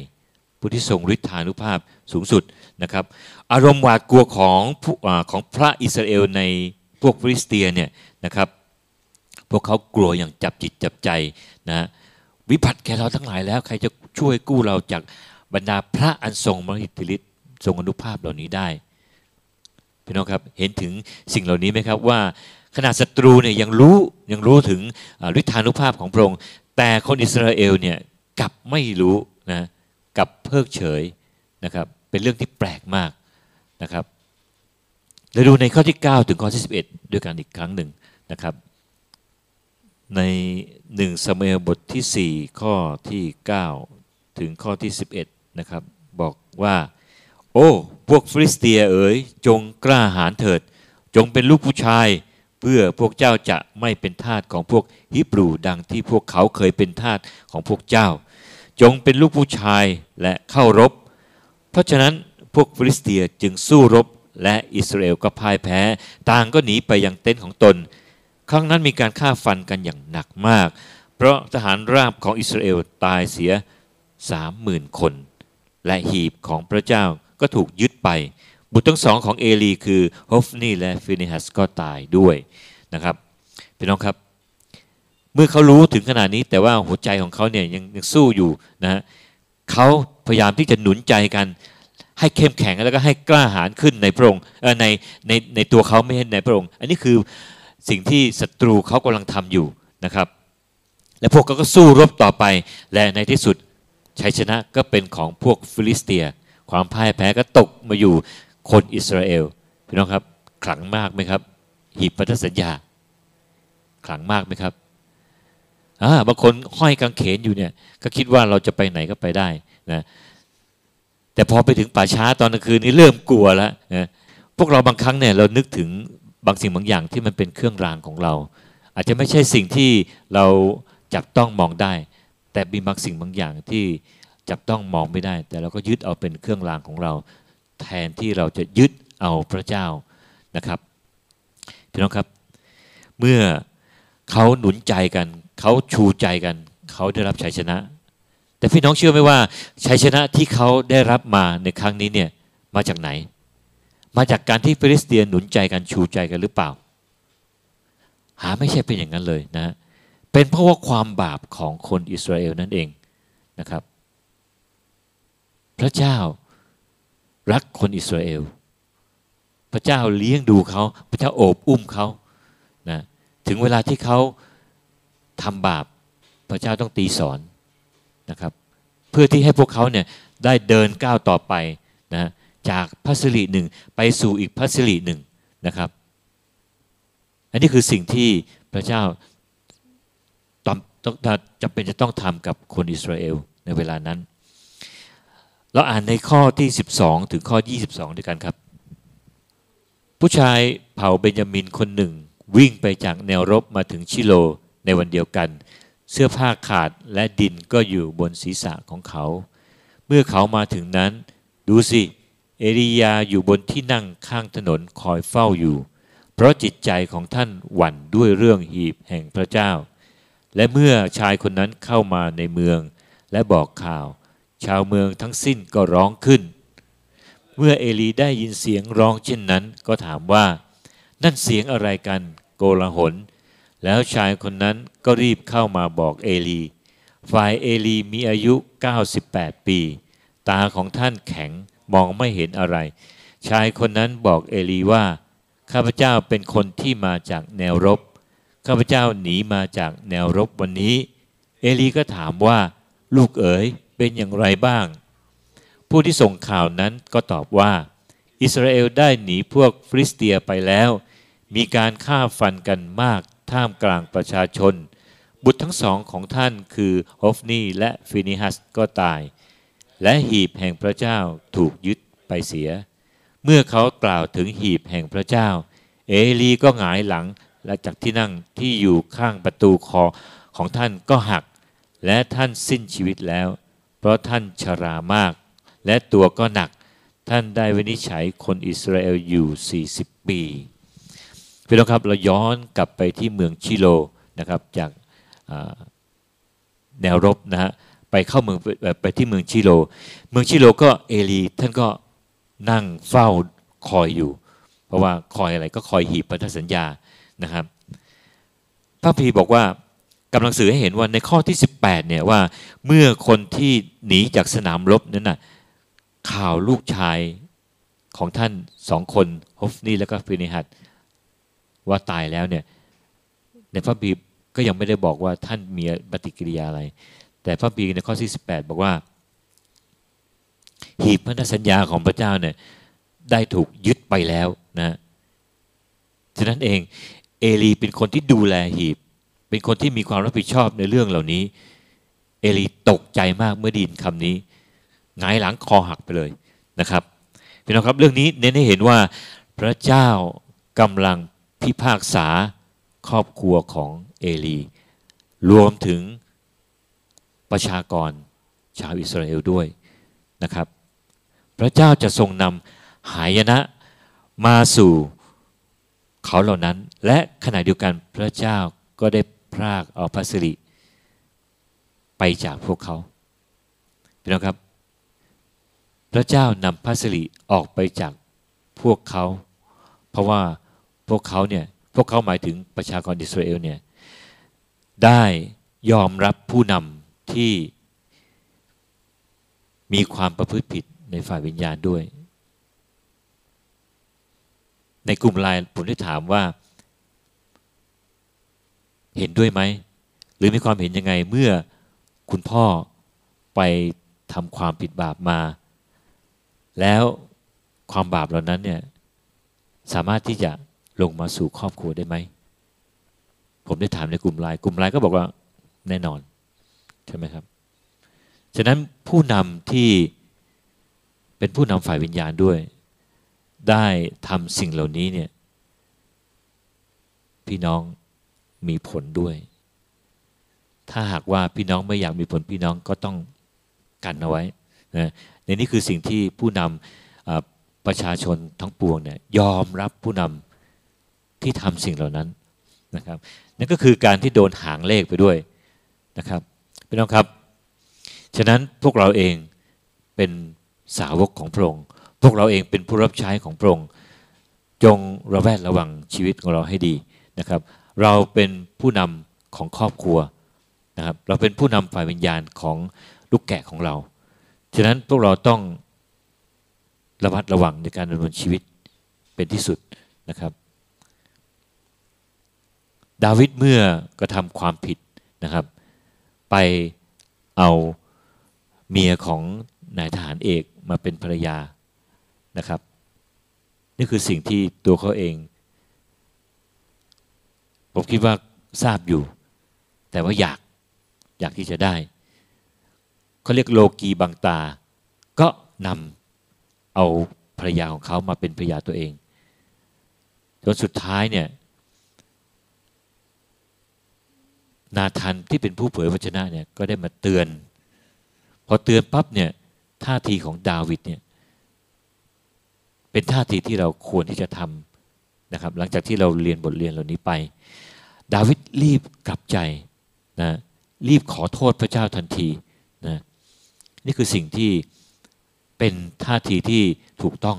ผู้ที่ทรงฤทธานุภาพสูงสุดนะครับ อารมณ์หวาดกลัวของของพระอิสราเอลในพวกฟริสเตียเนี่ยนะครับ พวกเขากลัวอย่างจับจิตจับใจนะวิบัติแก่เราทั้งหลายแล้ว ใครจะช่วยกู้เราจากบรรดาพระอันทรงมหิทธิฤทธิ์ทรงอนุภาพเหล่านี้ได้พี่น้องครับเห็นถึงสิ่งเหล่านี้ไหมครับว่า ขนาดศัตรูเนี่ยยังรู้ยังรู้ถึงฤทธานุภาพของพระองค์ แต่คนอิสราเอลเนี่ยกลับไม่รู้นะกับเพิกเฉยนะครับ เป็นเรื่องที่แปลกมากนะครับเราดูในข้อที่ 9 ถึงข้อที่ 11 ด้วยกันอีกครั้งหนึ่งนะครับ ในหนึ่งสมัยบทที่ 4 ข้อที่ 9 ถึงข้อที่ 11 นะครับ บอกว่า โอ้ พวกฟริสเตียเอ๋ยจงกล้าหาญเถิด จงเป็นลูกผู้ชาย เพื่อพวกเจ้าจะไม่เป็นทาสของพวกฮิบรูดังที่พวกเขาเคยเป็นทาสของพวกเจ้า จงเป็นลูกผู้ชายและเข้ารบ เพราะฉะนั้นพวกฟริสเตียจึงสู้รบและอิสราเอลก็พ่ายแพ้ ต่างก็หนีไปยังเต็นท์ของตน ครั้งนั้นมีการฆ่าฟันกันอย่างหนักมาก เพราะทหารราบของอิสราเอลตายเสียสามหมื่นคน และหีบของพระเจ้าก็ถูกยึดไป บุตรทั้งสองของเอลีคือฮอฟนีและฟินิฮัสก็ตายด้วยนะครับพี่น้องครับ เมื่อเขารู้ถึงขนาดนี้แต่ว่าหัวใจของเขาเนี่ยยังยังสู้อยู่นะเขาพยายามที่จะหนุนใจกัน ให้เข้มแข็งแล้วก็ให้กล้าหาญขึ้นในพระองค์เอ่ในในในตัวเขาไม่ใช่ในพระองค์ อันนี้คือสิ่งที่ศัตรูเขากำลังทำอยู่นะครับ และพวกเขาก็สู้รบต่อไปและในที่สุดชัยชนะก็เป็นของพวกฟิลิสเตีย ความพ่ายแพ้ก็ตกมาอยู่ คนอิสราเอลพี่น้องครับ ขลังมากไหมครับ หีบพันธสัญญา ขลังมากไหมครับอ่าบางคนห้อยกางเขนอยู่เนี่ย ก็คิดว่าเราจะไปไหนก็ไปได้นะแต่พอไปถึงป่าช้าตอนกลางคืนนี่เริ่มกลัวแล้วนะพวกเราบางครั้งเนี่ยเรานึกถึงบางสิ่งบางอย่างที่มันเป็นเครื่องรางของเรา อาจจะไม่ใช่สิ่งที่เราจับต้องมองได้ แต่มีบางสิ่งบางอย่างที่จับต้องมองไม่ได้ แต่เราก็ยึดเอาเป็นเครื่องรางของเรา แทนที่เราจะยึดเอาพระเจ้านะครับพี่น้องครับ เมื่อเขาหนุนใจกัน เขาชูใจกัน เขาได้รับชัยชนะ แต่พี่น้องเชื่อไหมว่าชัยชนะที่เขาได้รับมาในครั้งนี้เนี่ยมาจากไหน มาจากการที่ฟิลิสเตียนหนุนใจกันชูใจกันหรือเปล่า หาไม่ใช่เป็นอย่างนั้นเลยนะ เป็นเพราะว่าความบาปของคนอิสราเอลนั่นเองนะครับ พระเจ้า รักคนอิสราเอล พระเจ้าเลี้ยงดูเขาพระเจ้าโอบอุ้มเขานะถึงเวลาที่เขาทำบาป พระเจ้าต้องตีสอนนะครับ เพื่อที่ให้พวกเขาเนี่ยได้เดินก้าวต่อไปนะจากพัสริหนึ่งไปสู่อีกพัสริหนึ่งนะครับ อันนี้คือสิ่งที่พระเจ้าจำเป็นจะต้องทำกับคนอิสราเอลในเวลานั้น เราอ่านในข้อที่ 12 ถึงข้อ 22 ด้วยกันครับ ผู้ชายเผ่าเบนยามินคนหนึ่ง วิ่งไปจากแนวรบมาถึงชิโลในวันเดียวกัน เสื้อผ้าขาดและดินก็อยู่บนศีรษะของเขา เมื่อเขามาถึงนั้น ดูสิ เอลียาอยู่บนที่นั่งข้างถนนคอยเฝ้าอยู่ เพราะจิตใจของท่านหวั่นด้วยเรื่องหีบแห่งพระเจ้า และเมื่อชายคนนั้นเข้ามาในเมืองและบอกข่าว ชาวเมืองทั้งสิ้นก็ร้องขึ้น เมื่อเอลีได้ยินเสียงร้องเช่นนั้น ก็ถามว่า นั่นเสียงอะไรกันโกลาหล แล้วชายคนนั้นก็รีบเข้ามาบอกเอลี ฝ่ายเอลีมีอายุ 98 ปี ตาของท่านแข็งมองไม่เห็นอะไร ชายคนนั้นบอกเอลีว่า ข้าพเจ้าเป็นคนที่มาจากแนวรบ ข้าพเจ้าหนีมาจากแนวรบวันนี้ เอลีก็ถามว่า ลูกเอ๋ย เป็นอย่างไรบ้าง ผู้ที่ส่งข่าวนั้นก็ตอบว่า อิสราเอลได้หนีพวกฟริสเตียไปแล้ว มีการฆ่าฟันกันมากท่ามกลางประชาชน บุตรทั้งสองของท่านคือฮอฟนีและฟินิฮัสก็ตาย และหีบแห่งพระเจ้าถูกยึดไปเสีย เมื่อเขากล่าวถึงหีบแห่งพระเจ้า เอลีก็หงายหลังและจากที่นั่งที่อยู่ข้างประตูคอของท่านก็หัก และท่านสิ้นชีวิตแล้ว เพราะท่านชรามาก และตัวก็หนักท่านได้วินิจฉัยคนอิสราเอลอยู่ 40 ปีพี่น้องครับเราย้อนกลับไปที่เมืองชิโลนะครับจากแนวรบนะฮะไปเข้าเมืองไปที่เมืองชิโล เมืองชิโลก็เอลีท่านก็นั่งเฝ้าคอยอยู่ เพราะว่าคอยอะไรก็คอยหีบพันธสัญญานะครับ พระพีบอกว่า กำลังสื่อให้เห็นว่าในข้อที่ 18เนี่ยว่าเมื่อคนที่หนีจากสนามรบนั้นน่ะข่าวลูกชายของท่านสองคนฮอฟนี่แล้วก็ฟินิฮัตว่าตายแล้วเนี่ยในพระบีก็ยังไม่ได้บอกว่าท่านมีปฏิกิริยาอะไร แต่พระบีในข้อที่18 บอกว่า หีบพันธสัญญาของพระเจ้าเนี่ยได้ถูกยึดไปแล้วนะฉะนั้นเองเอลีเป็นคนที่ดูแลหีบ เป็นคนที่มีความรับผิดชอบในเรื่องเหล่านี้ เอลีตกใจมากเมื่อดินคำนี้หงายหลังคอหักไปเลยนะครับพี่น้องครับเรื่องนี้เน้นให้เห็นว่าพระเจ้ากำลังพิพากษาครอบครัวของเอลี รวมถึงประชากรชาวอิสราเอลด้วยนะครับ พระเจ้าจะทรงนำหายนะมาสู่เขาเหล่านั้น และขณะเดียวกันพระเจ้าก็ได้ พรากเอาพระสิริไปจากพวกเขาพี่น้องครับ พระเจ้านำพระสิริออกไปจากพวกเขา เพราะว่าพวกเขาเนี่ยพวกเขาหมายถึงประชากรอิสราเอลเนี่ยได้ยอมรับผู้นำที่มีความประพฤติผิดในฝ่ายวิญญาณด้วย ในกลุ่มไลน์ผมได้ถามว่า เห็นด้วยไหม หรือมีความเห็นยังไงเมื่อคุณพ่อไปทำความผิดบาปมา แล้วความบาปเหล่านั้นเนี่ยสามารถที่จะลงมาสู่ครอบครัวได้ไหม ผมได้ถามในกลุ่มไลน์กลุ่มไลน์ก็บอกว่าแน่นอนใช่ไหมครับ ฉะนั้นผู้นำที่เป็นผู้นำฝ่ายวิญญาณด้วย ได้ทำสิ่งเหล่านี้เนี่ยพี่น้อง มีผลด้วย ถ้าหากว่าพี่น้องไม่อยากมีผลพี่น้องก็ต้องกันเอาไว้นะในนี้คือสิ่งที่ผู้นำประชาชนทั้งปวงเนี่ยยอมรับผู้นำที่ทำสิ่งเหล่านั้นนะครับนั่นก็คือการที่โดนหางเลขไปด้วยนะครับพี่น้องครับ ฉะนั้นพวกเราเองเป็นสาวกของพระองค์ พวกเราเองเป็นผู้รับใช้ของพระองค์ จงระแวดระวังชีวิตของเราให้ดีนะครับ เราเป็นผู้นำของครอบครัวนะครับ เราเป็นผู้นำฝ่ายวิญญาณของลูกแกะของเรา ฉะนั้นพวกเราต้องระมัดระวังในการดำเนินชีวิตเป็นที่สุดนะครับ ดาวิดเมื่อกระทำความผิดนะครับ ไปเอาเมียของนายทหารเอกมาเป็นภรรยานะครับ นี่คือสิ่งที่ตัวเขาเอง ผมคิดว่าทราบอยู่ แต่ว่าอยากอยากที่จะได้เขาเรียกโลกีบังตา ก็นำเอาภรรยาของเขามาเป็นภรรยาตัวเองจนสุดท้ายเนี่ยนาทันที่เป็นผู้เผยวจนะเนี่ยก็ได้มาเตือน พอเตือนปั๊บเนี่ยท่าทีของดาวิดเนี่ยเป็นท่าทีที่เราควรที่จะทำ นะครับ หลังจากที่เราเรียนบทเรียนเหล่านี้ไป ดาวิดรีบกลับใจนะรีบขอโทษพระเจ้าทันทีนะนี่คือสิ่งที่เป็นท่าทีที่ถูกต้อง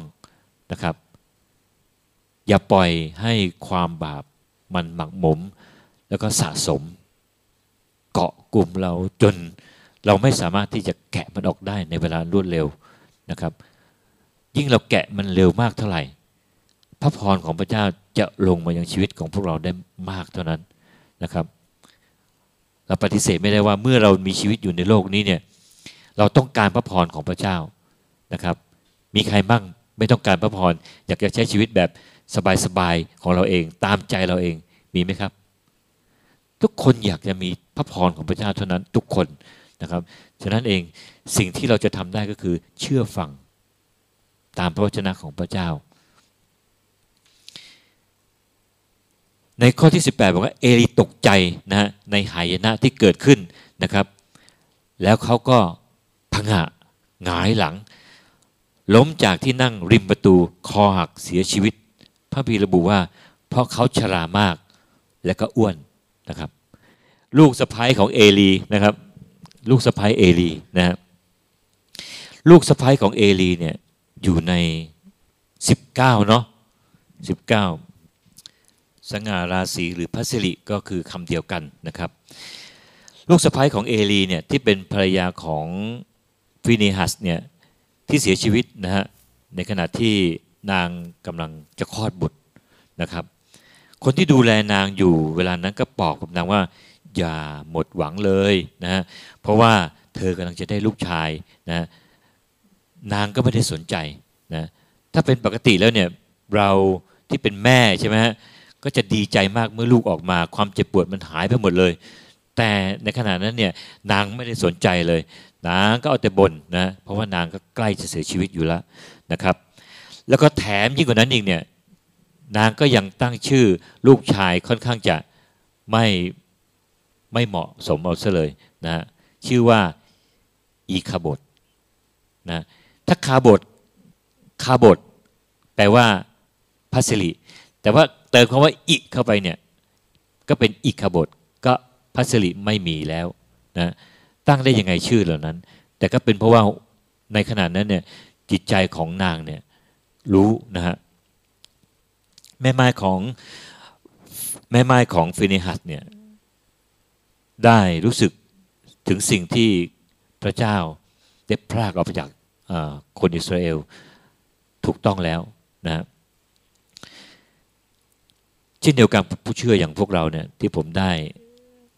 นะครับ อย่าปล่อยให้ความบาปมันหมักหมม แล้วก็สะสม เกาะกลุ่มเราจนเราไม่สามารถที่จะแกะมันออกได้ในเวลารวดเร็วนะครับ ยิ่งเราแกะมันเร็วมากเท่าไหร่ พระพรของพระเจ้าจะลงมายังชีวิตของพวกเราได้มากเท่านั้นนะครับ เราปฏิเสธไม่ได้ว่าเมื่อเรามีชีวิตอยู่ในโลกนี้เนี่ยเราต้องการพระพรของพระเจ้านะครับ มีใครบ้างไม่ต้องการพระพรอยากจะใช้ชีวิตแบบสบายๆของเราเอง ตามใจเราเองมีไหมครับ ทุกคนอยากจะมีพระพรของพระเจ้าเท่านั้นทุกคนนะครับฉะนั้นเองสิ่งที่เราจะทำได้ก็คือเชื่อฟังตามพระวจนะของพระเจ้า ในข้อที่ 18 บอกว่าเอลีตกใจนะฮะในหายนะที่เกิดขึ้นนะครับ แล้วเขาก็พังะหงายหลัง ล้มจากที่นั่งริมประตูคอหักเสียชีวิต พระพีระบุว่า เพราะเขาชรามากและก็อ้วนนะครับ ลูกสะพ้ายของเอลีนะครับ ลูกสะพ้ายเอลีนะฮะลูกสะพ้ายของเอลีเนี่ยอยู่ใน 19เนาะ19 สง่าราศีหรือพัสริก็คือคำเดียวกันนะครับ ลูกสะพ้ายของเอลีเนี่ยที่เป็นภรรยาของฟินิฮัสเนี่ยที่เสียชีวิตนะฮะในขณะที่นางกำลังจะคลอดบุตรนะครับ คนที่ดูแลนางอยู่เวลานั้นก็บอกกับนางว่า อย่าหมดหวังเลยนะเพราะว่าเธอกำลังจะได้ลูกชายนะนางก็ไม่ได้สนใจนะถ้าเป็นปกติแล้วเนี่ยเราที่เป็นแม่ใช่ไหมฮะ ก็จะดีใจมากเมื่อลูกออกมา ความเจ็บปวดมันหายไปหมดเลย แต่ในขณะนั้นเนี่ยนางไม่ได้สนใจเลย นางก็เอาแต่บ่นนะเพราะว่านางก็ใกล้จะเสียชีวิตอยู่แล้วนะครับ แล้วก็แถมยิ่งกว่านั้นอีกเนี่ยนางก็ยังตั้งชื่อลูกชายค่อนข้างจะไม่ไม่เหมาะสมเอาซะเลยนะชื่อว่าอีคาบดนะถ้าคาบดคาบดแปลว่าพัสลิ แต่ว่าเติมคำว่าอิเข้าไปเนี่ยก็เป็นอิคาบดก็พัสลิไม่มีแล้วนะตั้งได้ยังไงชื่อเหล่านั้น แต่ก็เป็นเพราะว่าในขณะนั้นเนี่ยจิตใจของนางเนี่ยรู้นะฮะแม่ไม้ของแม่ไม้ของฟินิฮัสเนี่ยได้รู้สึกถึงสิ่งที่พระเจ้าได้พรากออกไปจากคนอิสราเอลถูกต้องแล้วนะฮะ เช่นเดียวกันผู้เชื่ออย่างพวกเราเนี่ยที่ผมได้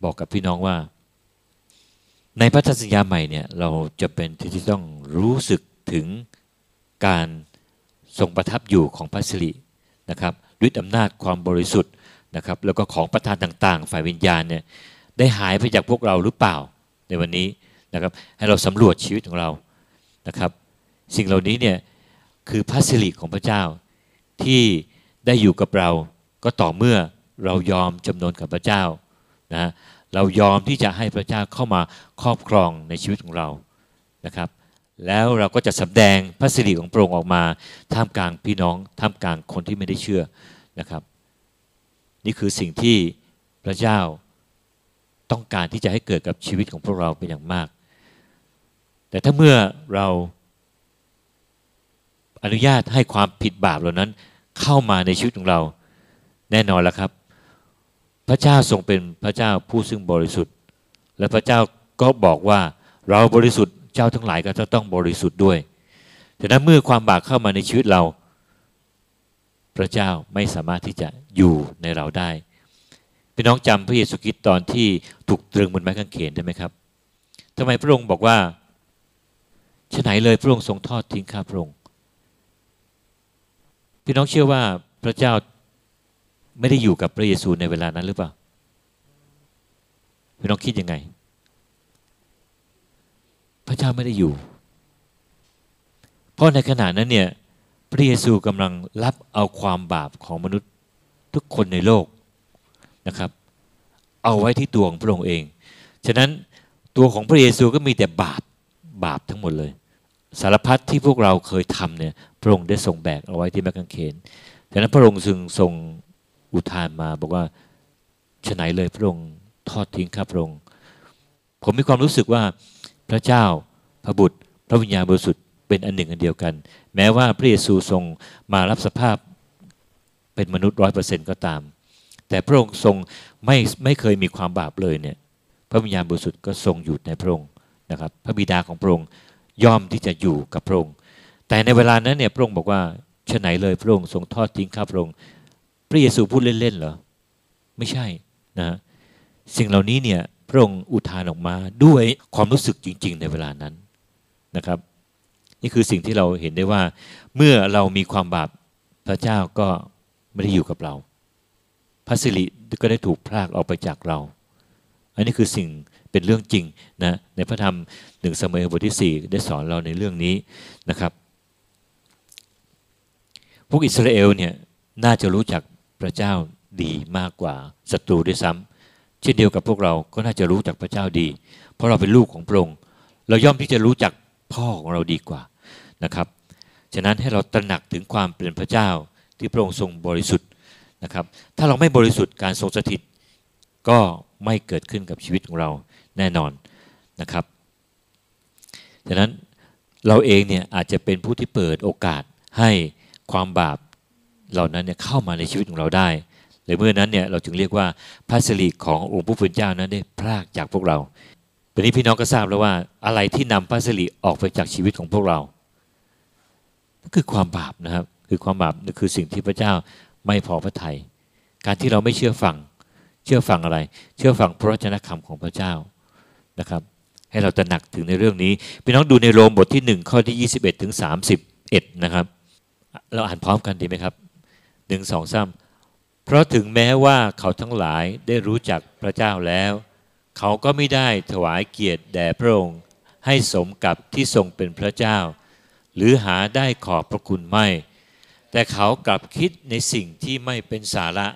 บอกกับพี่น้องว่า ในพระธสัญญาใหม่เนี่ยเราจะเป็นที่ที่ต้องรู้สึกถึงการทรงประทับอยู่ของพระสิรินะครับด้วยอำนาจความบริสุทธิ์นะครับ แล้วก็ของประทานต่างๆ ฝ่ายวิญญาณเนี่ยได้หายไปจากพวกเราหรือเปล่าในวันนี้นะครับให้เราสำรวจชีวิตของเรานะครับ สิ่งเหล่านี้เนี่ยคือพระสิริของพระเจ้าที่ได้อยู่กับเรา ก็ต่อเมื่อเรายอมจำนนกับพระเจ้านะเรายอมที่จะให้พระเจ้าเข้ามาครอบครองในชีวิตของเรานะครับ แล้วเราก็จะสำแดงพระสิริของพระองค์ออกมา ท่ามกลางพี่น้อง ท่ามกลางคนที่ไม่ได้เชื่อนะครับ นี่คือสิ่งที่พระเจ้าต้องการที่จะให้เกิดกับชีวิตของพวกเราเป็นอย่างมาก แต่ถ้าเมื่อเราอนุญาตให้ความผิดบาปเหล่านั้นเข้ามาในชีวิตของเรา แน่นอนแล้วครับ พระเจ้าทรงเป็นพระเจ้าผู้ซึ่งบริสุทธิ์ และพระเจ้าก็บอกว่าเราบริสุทธิ์เจ้าทั้งหลายก็จะต้องบริสุทธิ์ด้วยแต่นั้นเมื่อความบาปเข้ามาในชีวิตเรา พระเจ้าไม่สามารถที่จะอยู่ในเราได้พี่น้องจำพระเยซูคริสต์ตอนที่ถูกตรึงบนไม้กางเขนได้ไหมครับทำไมพระองค์บอกว่าฉไหนเลยพระองค์ทรงทอดทิ้งข้าพระองค์พี่น้องเชื่อว่าพระเจ้า ไม่ได้อยู่กับพระเยซูในเวลานั้นหรือเปล่าพี่น้องคิดยังไง พระเจ้าไม่ได้อยู่ เพราะในขณะนั้นเนี่ยพระเยซูกำลังรับเอาความบาปของมนุษย์ทุกคนในโลกนะครับ เอาไว้ที่ตัวของพระองค์เอง ฉะนั้นตัวของพระเยซูก็มีแต่บาปบาปทั้งหมดเลย สารพัดที่พวกเราเคยทำเนี่ยพระองค์ได้ทรงแบกเอาไว้ที่แมกกางเขนฉะนั้นพระองค์จึงทรง อุทานมาบอกว่าฉไหนเลยพระองค์ทอดทิ้งข้าพระองค์ ผมมีความรู้สึกว่าพระเจ้าพระบุตร พระวิญญาณบริสุทธิ์เป็นอันหนึ่งอันเดียวกัน แม้ว่าพระเยซูทรงมารับสภาพเป็นมนุษย์ร้อยเปอร์เซ็นต์ก็ตาม แต่พระองค์ทรงไม่ไม่เคยมีความบาปเลยเนี่ยพระวิญญาณบริสุทธิ์ก็ทรงอยู่ในพระองค์นะครับ พระบิดาของพระองค์ย่อมที่จะอยู่กับพระองค์แต่ในเวลานั้นเนี่ยพระองค์บอกว่าฉไหนเลยพระองค์ทรงทอดทิ้งข้าพระองค์ ระเยซูพูดเล่นๆเหรอไม่ใช่นะสิ่งเหล่านี้เนี่ยพระองค์อุทานออกมาด้วยความรู้สึกจริง ๆ ในเวลานั้นนะครับ นี่คือสิ่งที่เราเห็นได้ว่า เมื่อเรามีความบาปพระเจ้าก็ไม่ได้อยู่กับเราพระสิริก็ได้ถูกพรากออกไปจากเรา อันนี้คือสิ่งเป็นเรื่องจริงนะในพระธรรมหนึ่งสมัยบทที่ 4 ได้สอนเราในเรื่องนี้นะครับ พวกอิสราเอลเนี่ยน่าจะรู้จัก พระเจ้าดีมากกว่าศัตรูด้วยซ้ำเช่นเดียวกับพวกเราก็น่าจะรู้จักพระเจ้าดี เพราะเราเป็นลูกของพระองค์เราย่อมที่จะรู้จักพ่อของเราดีกว่านะครับ ฉะนั้นให้เราตระหนักถึงความเป็นพระเจ้าที่พระองค์ทรงบริสุทธิ์นะครับ ถ้าเราไม่บริสุทธิ์การทรงสถิต ก็ไม่เกิดขึ้นกับชีวิตของเราแน่นอนนะครับ ฉะนั้นเราเองเนี่ยอาจจะเป็นผู้ที่เปิดโอกาสให้ความบาป เหล่านั้นเนี่ยเข้ามาในชีวิตของเราได้หรือเมื่อนั้นเนี่ยเราจึงเรียกว่าพระสิริขององค์พระผู้เป็นเจ้านั้นได้พรากจากพวกเราตอนนี้พี่น้องก็ทราบแล้วว่า อะไรที่นำพระสิริออกไปจากชีวิตของพวกเราคือความบาปนะครับ คือความบาปนี่คือสิ่งที่พระเจ้าไม่พอพระทยัยการที่เราไม่เชื่อฟัง เชื่อฟังอะไร เชื่อฟังพระวจนะคำของพระเจ้านะครับ ให้เราตระหนักถึงในเรื่องนี้ พี่น้องดูในโรมบทที่ 1 ข้อที่ 21ถึง31 นะครับ เราอ่านพร้อมกันดีไหมครับ หนึ่งสองสามเพราะถึงแม้ว่าเขาทั้งหลายได้รู้จักพระเจ้าแล้ว เขาก็ไม่ได้ถวายเกียรติแด่พระองค์ ให้สมกับที่ทรงเป็นพระเจ้า หรือหาได้ขอบพระคุณไม่ แต่เขากลับคิดในสิ่งที่ไม่เป็นสาระ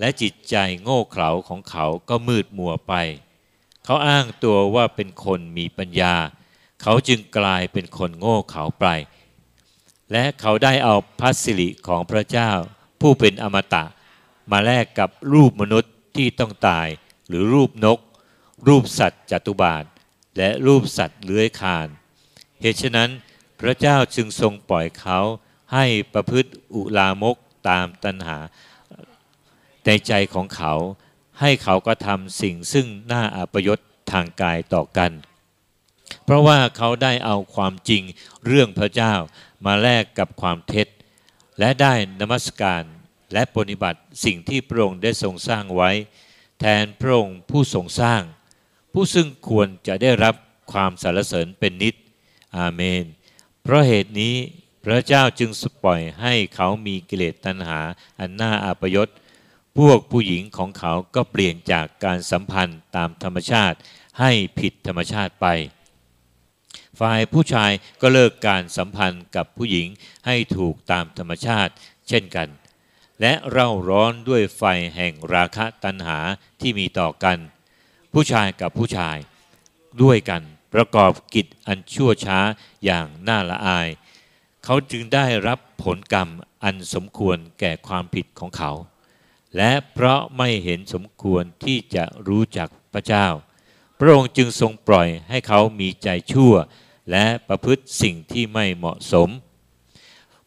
และจิตใจโง่เขลาของเขาก็มืดมัวไป เขาอ้างตัวว่าเป็นคนมีปัญญา เขาจึงกลายเป็นคนโง่เขลาไป และเขาได้เอาพัสริของพระเจ้า ผู้เป็นอมตะ มาแลกกับรูปมนุษย์ที่ต้องตาย หรือรูปนก รูปสัตว์จัตุบาท และรูปสัตว์เลื้อยคานเหตุฉะนั้นพระเจ้าจึงทรงปล่อยเขาให้ประพฤติอุลามกตามตัณหาในใจของเขา ให้เขาก็ทำสิ่งซึ่งน่าอัปยศทางกายต่อกัน เพราะว่าเขาได้เอาความจริงเรื่องพระเจ้ามาแลกกับความเท็จ และได้นมัสการและปฏิบัติสิ่งที่พระองค์ได้ทรงสร้างไว้ แทนพระองค์ผู้ทรงสร้าง ผู้ซึ่งควรจะได้รับความสรรเสริญเป็นนิดอาเมน เพราะเหตุนี้พระเจ้าจึงปล่อยให้เขามีกิเลสตัณหาอันน่าอาปยศพวกผู้หญิงของเขาก็เปลี่ยนจากการสัมพันธ์ตามธรรมชาติให้ผิดธรรมชาติไป ฝ่ายผู้ชายก็เลิกการสัมพันธ์กับผู้หญิงให้ถูกตามธรรมชาติ เช่นกัน และเร่าร้อนด้วยไฟแห่งราคะตัณหาที่มีต่อกัน ผู้ชายกับผู้ชาย ด้วยกันประกอบกิจอันชั่วช้าอย่างน่าละอาย เขาจึงได้รับผลกรรมอันสมควรแก่ความผิดของเขา และเพราะไม่เห็นสมควรที่จะรู้จักพระเจ้า พระองค์จึงทรงปล่อยให้เขามีใจชั่ว และประพฤติสิ่งที่ไม่เหมาะสม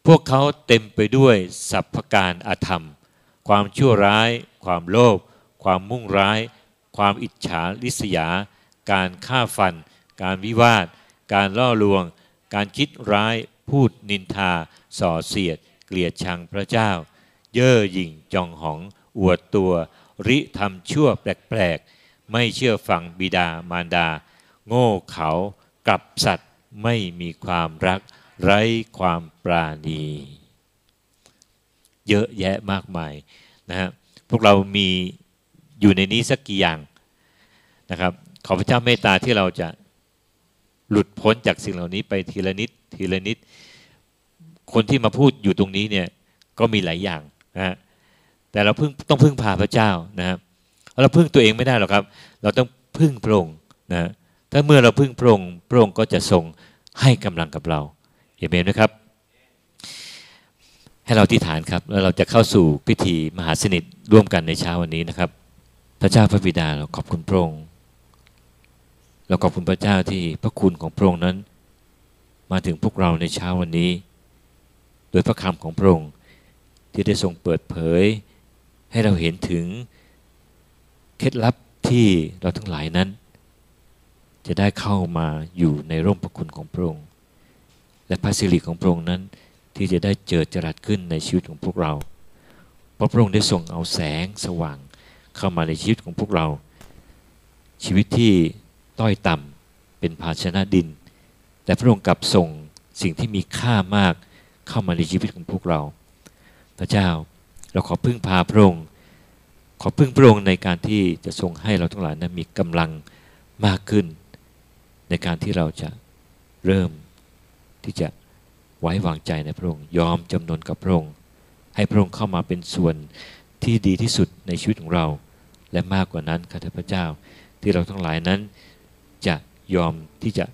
พวกเขาเต็มไปด้วยสัพพการอาธรรม ความชั่วร้าย ความโลภความมุ่งร้าย ความอิจฉาริษยา การฆ่าฟัน การวิวาท การล่อลวง การคิดร้ายพูดนินทา ส่อเสียด เกลียดชังพระเจ้า เย่อหยิ่งจองหอง อวดตัว ริทำชั่วแปลกๆ ไม่เชื่อฟังบิดามารดา โง่เขากลับสัตว ไม่มีความรัก ไร้ความปราณี เยอะแยะมากมายนะฮะพวกเรามีอยู่ในนี้สักกี่อย่างนะครับขอพระเจ้าเมตตาที่เราจะหลุดพ้นจากสิ่งเหล่านี้ไปทีละนิดทีละนิด คนที่มาพูดอยู่ตรงนี้เนี่ยก็มีหลายอย่างนะฮะแต่เราพึ่งต้องพึ่งพาพระเจ้านะครับเราพึ่งตัวเองไม่ได้หรอกครับ เราต้องพึ่งพระองค์นะ ถ้าเมื่อเราพึ่งพระองค์พระองค์ก็จะทรงให้กำลังกับเราเห็นไหมนะครับ ให้เราที่ฐานครับแล้วเราจะเข้าสู่พิธีมหาสนิทร่วมกันในเช้าวันนี้นะครับ พระเจ้าพระบิดาเราขอบคุณพระองค์เราขอบคุณพระเจ้าที่พระคุณของพระองค์นั้น มาถึงพวกเราในเช้าวันนี้ โดยพระคำของพระองค์ที่ได้ทรงเปิดเผย ให้เราเห็นถึงเคล็ดลับที่เราทั้งหลายนั้น จะได้เข้ามาอยู่ในร่มพระคุณของพระองค์ และพระสิริของพระองค์นั้นที่จะได้เจอจรัสขึ้นในชีวิตของพวกเรา เพราะพระองค์ได้ส่งเอาแสงสว่างเข้ามาในชีวิตของพวกเรา ชีวิตที่ต้อยต่ำเป็นภาชนะดิน แต่พระองค์กลับส่งสิ่งที่มีค่ามากเข้ามาในชีวิตของพวกเรา พระเจ้าเราขอพึ่งพาพระองค์ขอพึ่งพระองค์ในการที่จะทรงให้เราทั้งหลายนั้นมีกำลังมากขึ้น ในการที่เราจะเริ่มที่จะไว้วางใจในพระองค์ ยอมจำนนกับพระองค์ ให้พระองค์เข้ามาเป็นส่วนที่ดีที่สุดในชีวิตของเรา และมากกว่านั้นข้าพเจ้า ที่เราทั้งหลายนั้นจะยอมที่จะ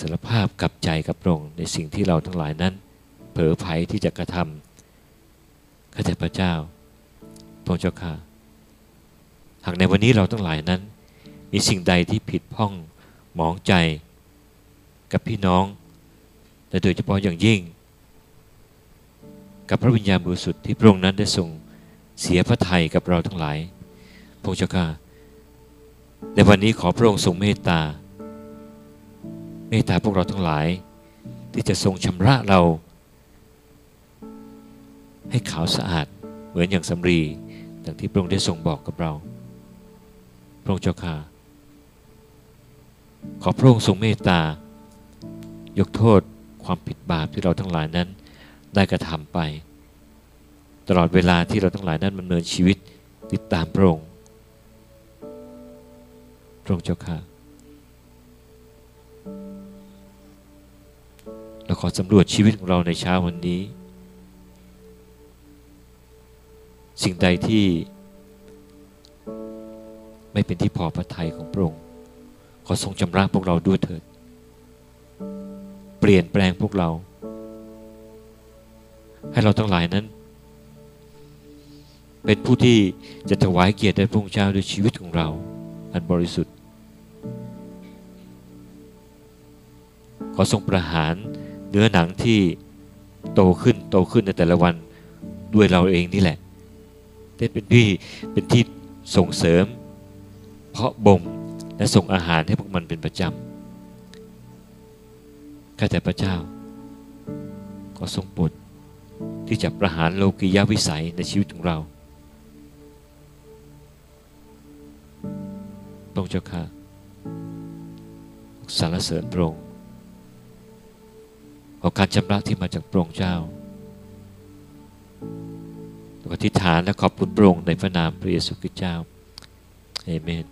สารภาพกับใจกับพระองค์ในสิ่งที่เราทั้งหลายนั้น เผลอไผที่จะกระทำข้าแต่พระเจ้าพระเจ้าค่ะหากในวันนี้เราทั้งหลายนั้น มีสิ่งใดที่ผิดพ้อง หมองใจกับพี่น้อง และโดยเฉพาะอย่างยิ่ง กับพระวิญญาณบริสุทธิ์ที่พระองค์นั้นได้ทรงเสียพระทัยกับเราทั้งหลาย พระเจ้าค่ะในวันนี้ขอพระองค์ทรงเมตตา เมตตาพวกเราทั้งหลาย ที่จะทรงชำระเรา ให้ขาวสะอาดเหมือนอย่างสำรีดังที่พระองค์ได้ทรงบอกกับเรา พระองค์เจ้าค่ะ ขอพระองค์ทรงเมตตายกโทษความผิดบาปที่เราทั้งหลายนั้นได้กระทำไป ตลอดเวลาที่เราทั้งหลายนั้นดำเนินชีวิตติดตามพระองค์พระองค์เจ้าค่ะเราขอสำรวจชีวิตของเราในเช้าวันนี้ สิ่งใดที่ไม่เป็นที่พอพระทัยของพระองค์ อทรงชำระพวกเราด้วยเถิด เปลี่ยนแปลงพวกเรา ให้เราทั้งหลายนั้น เป็นผู้ที่จะถวายเกียรติแด่พระองค์เจ้าด้วยชีวิตของเรา อันบริสุทธิ์ ขอทรงประหารเนื้อหนังที่โตขึ้นโตขึ้นในแต่ละวันด้วยเราเองนี่แหละได้เป็นที่เป็นที่ส่งเสริม เพาะบ่ม และส่งอาหารให้พวกมันเป็นประจำข้าแต่พระเจ้า ก็ทรงโปรดที่จะประหารโลกียวิสัยในชีวิตของเราพระองค์เจ้าค่ะสรรเสริญพระองค์ขอการชำระที่มาจากพระองค์เจ้าอธิษฐานและขอบคุณพระองค์ในพระนามพระเยซูคริสต์เจ้าเอเมน